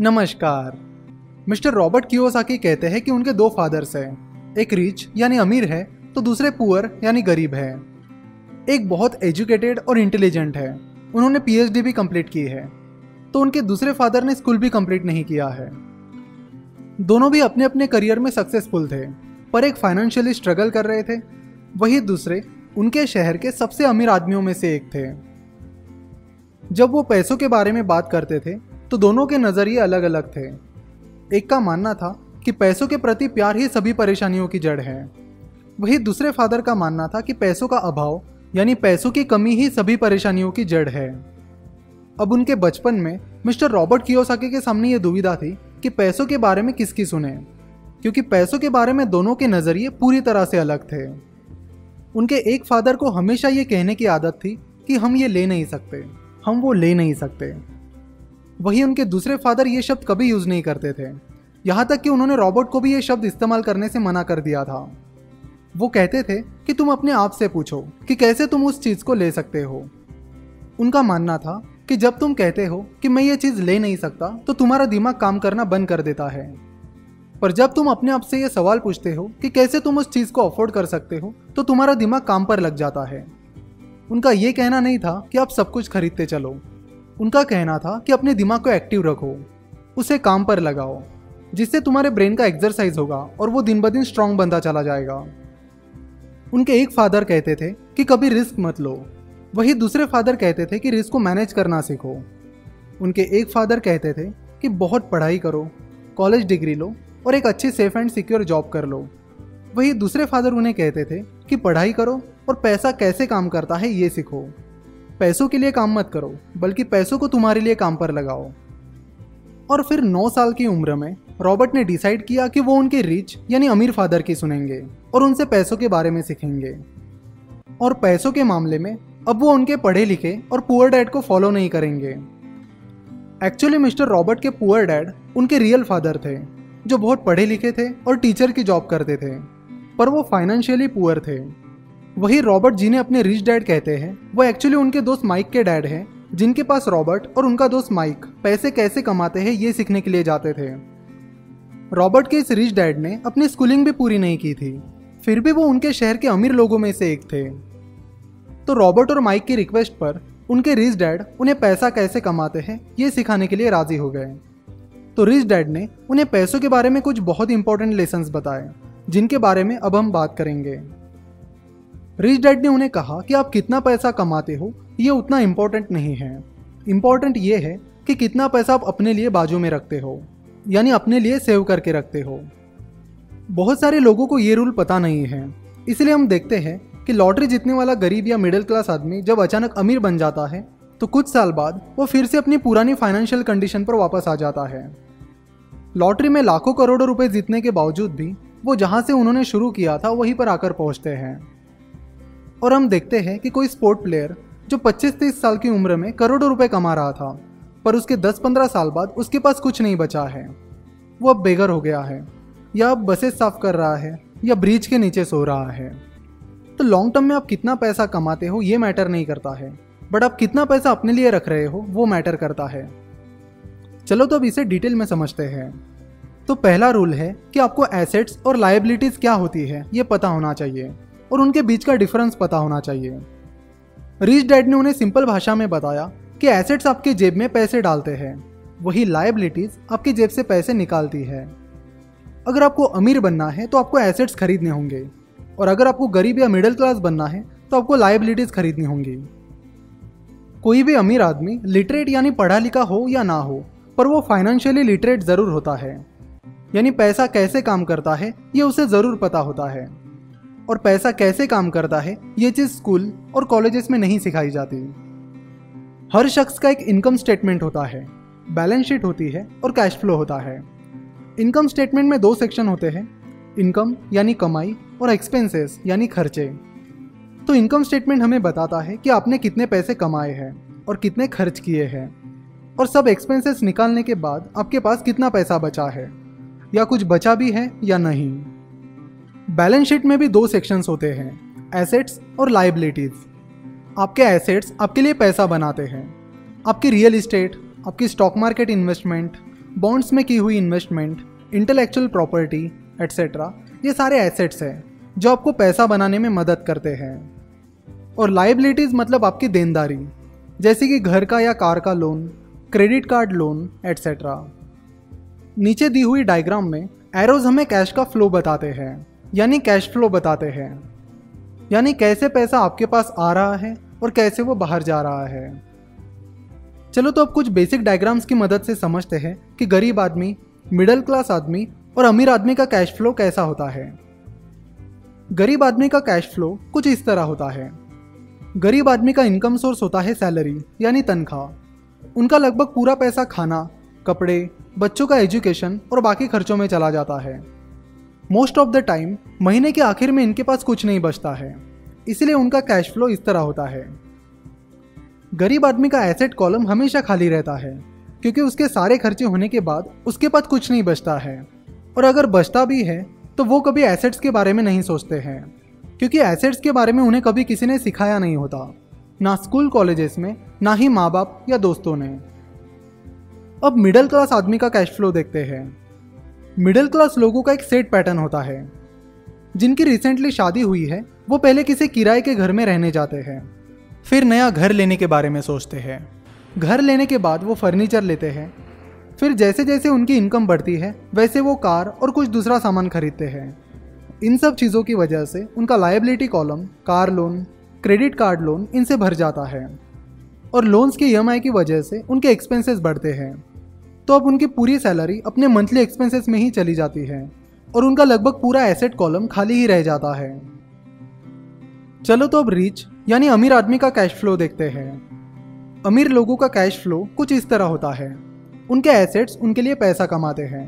नमस्कार। Mister Robert Kiyosaki कहते हैं कि उनके दो फादर्स हैं। एक रिच, यानी अमीर है तो दूसरे पुअर, यानी गरीब है। एक बहुत एजुकेटेड और इंटेलिजेंट है। उन्होंने पीएचडी भी कंप्लीट की है। तो उनके दूसरे फादर ने स्कूल भी कंप्लीट नहीं किया है। दोनों भी अपने अपने करियर में सक्सेसफुल थे, पर एक फाइनेंशियली स्ट्रगल कर रहे थे। वही दूसरे, उनके शहर के सबसे अमीर आदमियों में से एक थे। जब वो पैसों के बारे में बात करते थे तो दोनों के नज़रिए अलग अलग थे। एक का मानना था कि पैसों के प्रति प्यार ही सभी परेशानियों की जड़ है। वही दूसरे फादर का मानना था कि पैसों का अभाव, यानी पैसों की कमी ही सभी परेशानियों की जड़ है। अब उनके बचपन में मिस्टर रॉबर्ट कियोसाकी के सामने ये दुविधा थी कि पैसों के बारे में किसकी सुने, क्योंकि पैसों के बारे में दोनों के नज़रिए पूरी तरह से अलग थे। उनके एक फादर को हमेशा ये कहने की आदत थी कि हम ये ले नहीं सकते, हम वो ले नहीं सकते। वही उनके दूसरे फादर ये शब्द कभी यूज़ नहीं करते थे। यहाँ तक कि उन्होंने रॉबर्ट को भी ये शब्द इस्तेमाल करने से मना कर दिया था। वो कहते थे कि तुम अपने आप से पूछो कि कैसे तुम उस चीज़ को ले सकते हो। उनका मानना था कि जब तुम कहते हो कि मैं ये चीज़ ले नहीं सकता तो तुम्हारा दिमाग काम करना बंद कर देता है। पर जब तुम अपने आप से ये सवाल पूछते हो कि कैसे तुम उस चीज़ को अफोर्ड कर सकते हो तो तुम्हारा दिमाग काम पर लग जाता है। उनका ये कहना नहीं था कि आप सब कुछ खरीदते चलो। उनका कहना था कि अपने दिमाग को एक्टिव रखो, उसे काम पर लगाओ, जिससे तुम्हारे ब्रेन का एक्सरसाइज होगा और वो दिन ब दिन स्ट्रांग बनता चला जाएगा। उनके एक फादर कहते थे कि कभी रिस्क मत लो, वही दूसरे फादर कहते थे कि रिस्क को मैनेज करना सीखो। उनके एक फादर कहते थे कि बहुत पढ़ाई करो कॉलेज डिग्री लो और एक अच्छी सेफ़ एंड सिक्योर जॉब कर लो। वही दूसरे फादर उन्हें कहते थे कि पढ़ाई करो और पैसा कैसे काम करता है ये सीखो। पैसों के लिए काम मत करो, बल्कि पैसों को तुम्हारे लिए काम पर लगाओ। और फिर नौ साल की उम्र में रॉबर्ट ने डिसाइड किया कि वो उनके रिच, यानी अमीर फादर की सुनेंगे और उनसे पैसों के बारे में सीखेंगे। और पैसों के मामले में अब वो उनके पढ़े लिखे और पुअर डैड को फॉलो नहीं करेंगे। एक्चुअली मिस्टर रॉबर्ट के पुअर डैड उनके रियल फादर थे, जो बहुत पढ़े लिखे थे और टीचर की जॉब करते थे, पर वो फाइनेंशियली पुअर थे। वही रॉबर्ट जिन्हें अपने रिच डैड कहते हैं, वो एक्चुअली उनके दोस्त माइक के डैड हैं, जिनके पास रॉबर्ट और उनका दोस्त माइक पैसे कैसे कमाते हैं ये सीखने के लिए जाते थे। रॉबर्ट के इस रिच डैड ने अपनी स्कूलिंग भी पूरी नहीं की थी, फिर भी वो उनके शहर के अमीर लोगों में से एक थे। तो रॉबर्ट और माइक की रिक्वेस्ट पर उनके रिच डैड उन्हें पैसा कैसे कमाते हैं, ये सिखाने के लिए राज़ी हो गए। तो रिच डैड ने उन्हें पैसों के बारे में कुछ बहुत इंपॉर्टेंट लेसन्स बताए, जिनके बारे में अब हम बात करेंगे। रिच डैड ने उन्हें कहा कि आप कितना पैसा कमाते हो, ये उतना इम्पोर्टेंट नहीं है। इम्पोर्टेंट ये है कि कितना पैसा आप अपने लिए बाजू में रखते हो, यानी अपने लिए सेव करके रखते हो। बहुत सारे लोगों को ये रूल पता नहीं है। इसलिए हम देखते हैं कि लॉटरी जीतने वाला गरीब या मिडिल क्लास आदमी जब अचानक अमीर बन जाता है तो कुछ साल बाद वो फिर से अपनी पुरानी फाइनेंशियल कंडीशन पर वापस आ जाता है। लॉटरी में लाखों करोड़ों रुपए जीतने के बावजूद भी वो जहाँ से उन्होंने शुरू किया था, वहीं पर आकर पहुँचते हैं। और हम देखते हैं कि कोई स्पोर्ट प्लेयर जो 25-30 साल की उम्र में करोड़ों रुपए कमा रहा था, पर उसके 10-15 साल बाद उसके पास कुछ नहीं बचा है। वो अब बेघर हो गया है, या अब बसेस साफ़ कर रहा है, या ब्रिज के नीचे सो रहा है। तो लॉन्ग टर्म में आप कितना पैसा कमाते हो, ये मैटर नहीं करता है। बट आप कितना पैसा अपने लिए रख रहे हो, वो मैटर करता है। चलो तो अब इसे डिटेल में समझते हैं। तो पहला रूल है कि आपको एसेट्स और लाइबिलिटीज क्या होती है, ये पता होना चाहिए। और उनके बीच का डिफरेंस पता होना चाहिए। रिच डैड ने उन्हें सिंपल भाषा में बताया कि एसेट्स आपके जेब में पैसे डालते हैं, वही लाइबिलिटीज आपकी जेब से पैसे निकालती है। अगर आपको अमीर बनना है तो आपको एसेट्स खरीदने होंगे। और अगर आपको गरीब या मिडिल क्लास बनना है तो आपको लाइबिलिटीज खरीदनी होंगी। कोई भी अमीर आदमी लिटरेट यानी पढ़ा लिखा हो या ना हो, पर वो फाइनेंशियली लिटरेट ज़रूर होता है। यानी पैसा कैसे काम करता है, ये उसे ज़रूर पता होता है। और पैसा कैसे काम करता है, ये चीज़ स्कूल और कॉलेजेस में नहीं सिखाई जाती। हर शख्स का एक इनकम स्टेटमेंट होता है, बैलेंस शीट होती है और कैश फ्लो होता है। इनकम स्टेटमेंट में दो सेक्शन होते हैं, इनकम यानी कमाई और एक्सपेंसेस यानी खर्चे। तो इनकम स्टेटमेंट हमें बताता है कि आपने कितने पैसे कमाए हैं और कितने खर्च किए हैं और सब एक्सपेंसेस निकालने के बाद आपके पास कितना पैसा बचा है, या कुछ बचा भी है या नहीं। बैलेंस शीट में भी दो सेक्शंस होते हैं एसेट्स और लाइबिलिटीज आपके एसेट्स आपके लिए पैसा बनाते हैं. आपकी रियल इस्टेट आपकी स्टॉक मार्केट इन्वेस्टमेंट बॉन्ड्स में की हुई इन्वेस्टमेंट इंटेलेक्चुअल प्रॉपर्टी एट्सेट्रा ये सारे एसेट्स हैं जो आपको पैसा बनाने में मदद करते हैं. और लाइबिलिटीज़ मतलब आपकी देनदारी, जैसे कि घर का या कार का loan credit card loan etcetera नीचे दी हुई डायग्राम में एरोज हमें कैश का फ्लो बताते हैं. यानी कैश फ्लो बताते हैं। यानी कैसे पैसा आपके पास आ रहा है और कैसे वो बाहर जा रहा है। चलो तो अब कुछ बेसिक डायग्राम्स की मदद से समझते हैं कि गरीब आदमी मिडिल क्लास आदमी और अमीर आदमी का कैश फ्लो कैसा होता है। गरीब आदमी का कैश फ्लो कुछ इस तरह होता है। गरीब आदमी का इनकम सोर्स होता है सैलरी यानी तनख्वाह। उनका लगभग पूरा पैसा खाना, कपड़े, बच्चों का एजुकेशन और बाकी खर्चों में चला जाता है। मोस्ट ऑफ़ द टाइम महीने के आखिर में इनके पास कुछ नहीं बचता है। इसलिए उनका कैश फ्लो इस तरह होता है। गरीब आदमी का एसेट कॉलम हमेशा खाली रहता है, क्योंकि उसके सारे खर्चे होने के बाद उसके पास कुछ नहीं बचता है। और अगर बचता भी है तो वो कभी एसेट्स के बारे में नहीं सोचते हैं, क्योंकि एसेट्स के बारे में उन्हें कभी किसी ने सिखाया नहीं होता, ना स्कूल कॉलेजेस में, ना ही माँ बाप या दोस्तों ने। अब मिडिल क्लास आदमी का कैश फ्लो देखते हैं। मिडिल क्लास लोगों का एक सेट पैटर्न होता है। जिनकी रिसेंटली शादी हुई है, वो पहले किसी किराए के घर में रहने जाते हैं। फिर नया घर लेने के बारे में सोचते हैं। घर लेने के बाद वो फर्नीचर लेते हैं। फिर जैसे जैसे उनकी इनकम बढ़ती है, वैसे वो कार और कुछ दूसरा सामान खरीदते हैं। इन सब चीज़ों की वजह से उनका liability column car loan credit card loan इनसे भर जाता है। और लोन्स की ईएमआई की वजह से उनके एक्सपेंसेस बढ़ते हैं। तो अब उनकी पूरी सैलरी अपने मंथली एक्सपेंसेस में ही चली जाती है और उनका लगभग पूरा एसेट कॉलम खाली ही रह जाता है। चलो तो अब रिच यानी अमीर आदमी का कैश फ्लो देखते हैं। अमीर लोगों का कैश फ्लो कुछ इस तरह होता है। उनके एसेट्स उनके लिए पैसा कमाते हैं।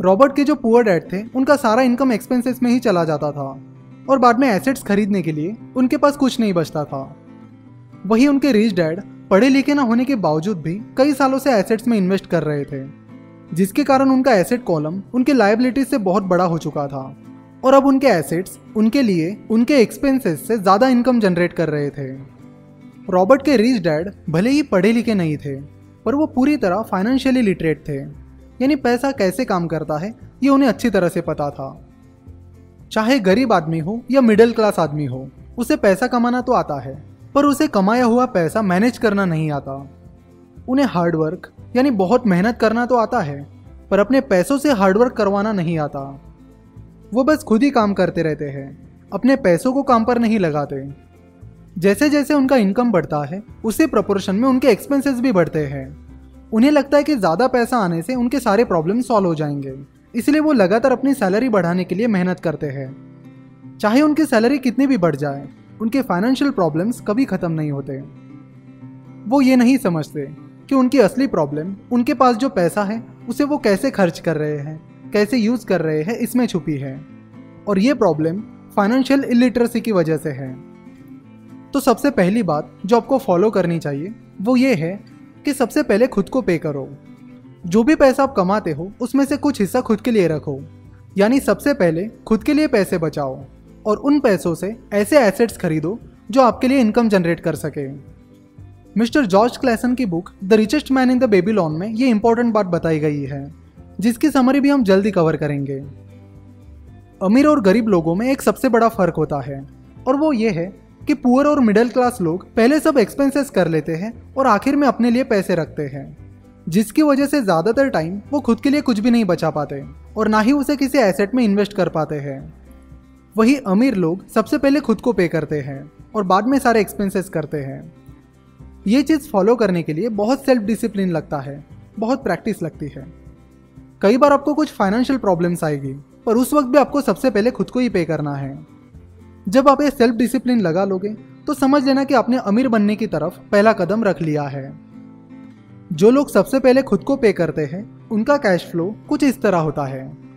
रॉबर्ट के जो पुअर डैड थे, उनका सारा इनकम एक्सपेंसेस में ही चला जाता था और बाद में एसेट्स खरीदने के लिए उनके पास कुछ नहीं बचता था। वही उनके रिच डैड पढ़े लिखे ना होने के बावजूद भी कई सालों से एसेट्स में इन्वेस्ट कर रहे थे, जिसके कारण उनका एसेट कॉलम उनके लाइबिलिटीज से बहुत बड़ा हो चुका था। और अब उनके एसेट्स उनके लिए उनके एक्सपेंसेस से ज़्यादा इनकम जनरेट कर रहे थे। रॉबर्ट के रिच डैड भले ही पढ़े लिखे नहीं थे, पर वो पूरी तरह फाइनेंशियली लिटरेट थे। यानी पैसा कैसे काम करता है, ये उन्हें अच्छी तरह से पता था। चाहे गरीब आदमी हो या मिडिल क्लास आदमी हो, उसे पैसा कमाना तो आता है। पर उसे कमाया हुआ पैसा मैनेज करना नहीं आता। उन्हें हार्डवर्क यानी बहुत मेहनत करना तो आता है, पर अपने पैसों से हार्डवर्क करवाना नहीं आता। वो बस खुद ही काम करते रहते हैं, अपने पैसों को काम पर नहीं लगाते। जैसे जैसे उनका इनकम बढ़ता है, उसी प्रपोर्शन में उनके एक्सपेंसेस भी बढ़ते हैं। उन्हें लगता है कि ज़्यादा पैसा आने से उनके सारे प्रॉब्लम सॉल्व हो जाएँगे। इसलिए वो लगातार अपनी सैलरी बढ़ाने के लिए मेहनत करते हैं। चाहे उनकी सैलरी कितनी भी बढ़ जाए उनके फाइनेंशियल प्रॉब्लम्स कभी ख़त्म नहीं होते। वो ये नहीं समझते कि उनकी असली प्रॉब्लम उनके पास जो पैसा है, उसे वो कैसे खर्च कर रहे हैं, कैसे यूज़ कर रहे हैं, इसमें छुपी है। और ये प्रॉब्लम फाइनेंशियल इलिटरेसी की वजह से है। तो सबसे पहली बात जो आपको फॉलो करनी चाहिए, वो ये है कि सबसे पहले खुद को पे करो। जो भी पैसा आप कमाते हो, उसमें से कुछ हिस्सा खुद के लिए रखो। यानी सबसे पहले खुद के लिए पैसे बचाओ। और उन पैसों से ऐसे एसेट्स खरीदो जो आपके लिए इनकम जनरेट कर सके। मिस्टर जॉर्ज क्लैसन की book the richest man in the Babylon में ये इंपॉर्टेंट बात बताई गई है, जिसकी समरी भी हम जल्दी कवर करेंगे। अमीर और गरीब लोगों में एक सबसे बड़ा फ़र्क होता है, और वो ये है कि पुअर और मिडिल क्लास लोग पहले सब एक्सपेंसेस कर लेते हैं और आखिर में अपने लिए पैसे रखते हैं, जिसकी वजह से ज़्यादातर टाइम वो खुद के लिए कुछ भी नहीं बचा पाते, और ना ही उसे किसी एसेट में इन्वेस्ट कर पाते हैं। वही अमीर लोग सबसे पहले खुद को पे करते हैं और बाद में सारे एक्सपेंसेस करते हैं। ये चीज़ फॉलो करने के लिए बहुत सेल्फ डिसिप्लिन लगता है, बहुत प्रैक्टिस लगती है। कई बार आपको कुछ फाइनेंशियल प्रॉब्लम्स आएगी, पर उस वक्त भी आपको सबसे पहले खुद को ही पे करना है। जब आप ये सेल्फ डिसिप्लिन लगा लोगे तो समझ लेना कि आपने अमीर बनने की तरफ़ पहला कदम रख लिया है। जो लोग सबसे पहले खुद को पे करते हैं, उनका कैश फ्लो कुछ इस तरह होता है।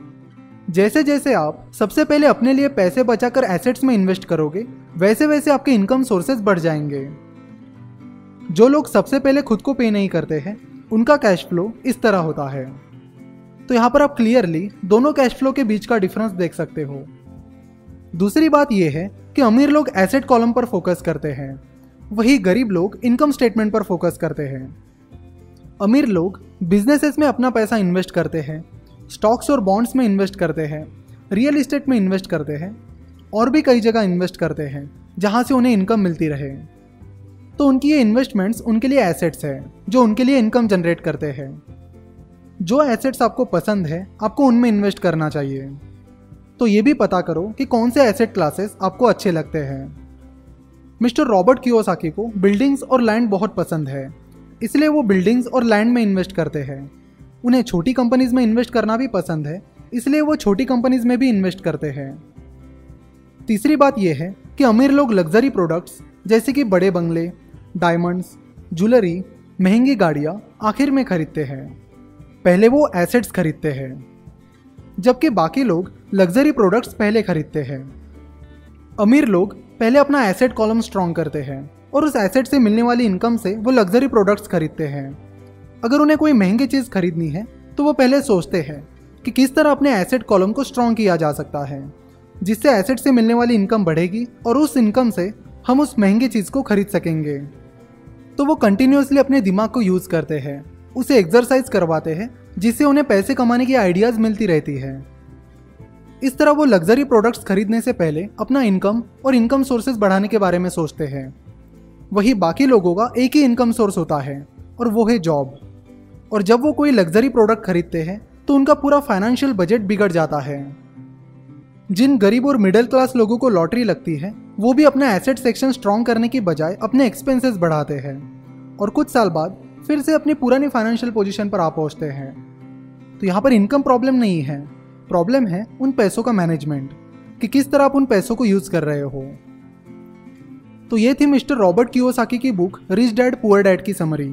जैसे जैसे आप सबसे पहले अपने लिए पैसे बचाकर एसेट्स में इन्वेस्ट करोगे वैसे वैसे आपके इनकम सोर्सेज बढ़ जाएँगे। जो लोग सबसे पहले खुद को पे नहीं करते हैं, उनका कैश फ्लो इस तरह होता है। तो यहाँ पर आप क्लियरली दोनों कैश फ्लो के बीच का डिफरेंस देख सकते हो। दूसरी बात यह है कि अमीर लोग एसेट कॉलम पर फोकस करते हैं, वही गरीब लोग इनकम स्टेटमेंट पर फोकस करते हैं। अमीर लोग बिजनेसेस में अपना पैसा इन्वेस्ट करते हैं स्टॉक्स और बॉन्ड्स में इन्वेस्ट करते हैं, रियल इस्टेट में इन्वेस्ट करते हैं, और भी कई जगह इन्वेस्ट करते हैं, जहाँ से उन्हें इनकम मिलती रहे। तो उनकी ये इन्वेस्टमेंट्स उनके लिए एसेट्स हैं, जो उनके लिए इनकम जनरेट करते हैं। जो एसेट्स आपको पसंद है, आपको उनमें इन्वेस्ट करना चाहिए। तो ये भी पता करो कि कौन से एसेट क्लासेस आपको अच्छे लगते हैं। मिस्टर रॉबर्ट कियोसाकी को बिल्डिंग्स और लैंड बहुत पसंद है, इसलिए वो बिल्डिंग्स और लैंड में इन्वेस्ट करते हैं। उन्हें छोटी कंपनीज़ में इन्वेस्ट करना भी पसंद है, इसलिए वो छोटी कंपनीज़ में भी इन्वेस्ट करते हैं। तीसरी बात यह है कि अमीर लोग लग्जरी प्रोडक्ट्स जैसे कि बड़े बंगले, डायमंड्स, ज्वेलरी, महँगी गाड़ियाँ आखिर में खरीदते हैं। पहले वो एसेट्स खरीदते हैं, जबकि बाकी लोग लग्जरी प्रोडक्ट्स पहले खरीदते हैं। अमीर लोग पहले अपना एसेट कॉलम स्ट्रॉन्ग करते हैं और उस एसेट से मिलने वाली इनकम से वो लग्जरी प्रोडक्ट्स खरीदते हैं। अगर उन्हें कोई महँगी चीज़ खरीदनी है तो वो पहले सोचते हैं कि किस तरह अपने एसेट कॉलम को स्ट्रॉन्ग किया जा सकता है, जिससे एसेट से मिलने वाली इनकम बढ़ेगी और उस इनकम से हम उस महँगी चीज़ को खरीद सकेंगे। तो वो कंटिन्यूसली अपने दिमाग को यूज़ करते हैं, उसे एक्सरसाइज करवाते हैं, जिससे उन्हें पैसे कमाने की आइडियाज़ मिलती रहती है। इस तरह वो लग्जरी प्रोडक्ट्स खरीदने से पहले अपना इनकम और इनकम सोर्सेज बढ़ाने के बारे में सोचते हैं। वही बाकी लोगों का एक ही इनकम सोर्स होता है, और वो है जॉब और जब वो कोई लग्जरी प्रोडक्ट खरीदते हैं तो उनका पूरा फाइनेंशियल बजट बिगड़ जाता है। जिन गरीब और मिडिल क्लास लोगों को लॉटरी लगती है, वो भी अपना एसेट सेक्शन स्ट्रॉन्ग करने की बजाय अपने एक्सपेंसेस बढ़ाते हैं और कुछ साल बाद फिर से अपनी पुरानी फाइनेंशियल पोजीशन पर आ पहुँचते हैं। तो यहाँ पर इनकम प्रॉब्लम नहीं है। प्रॉब्लम है उन पैसों का मैनेजमेंट कि किस तरह आप उन पैसों को यूज़ कर रहे हो। तो ये थी मिस्टर रॉबर्ट कियोसाकी की book rich dad poor dad की समरी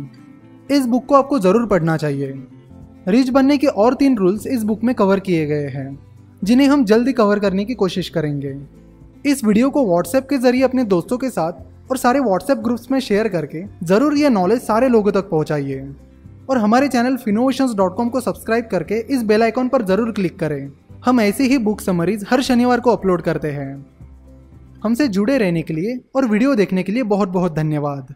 इस बुक को आपको ज़रूर पढ़ना चाहिए। रिच बनने के और तीन रूल्स इस बुक में कवर किए गए हैं, जिन्हें हम जल्दी कवर करने की कोशिश करेंगे। इस वीडियो को व्हाट्सएप के ज़रिए अपने दोस्तों के साथ और सारे व्हाट्सएप ग्रुप्स में शेयर करके ज़रूर यह नॉलेज सारे लोगों तक पहुंचाइए। और हमारे चैनल फिनोवेशंस को सब्सक्राइब करके इस बेल आइकॉन पर ज़रूर क्लिक करें। हम ऐसी ही बुक समरीज हर शनिवार को अपलोड करते हैं। हमसे जुड़े रहने के लिए और वीडियो देखने के लिए बहुत बहुत धन्यवाद।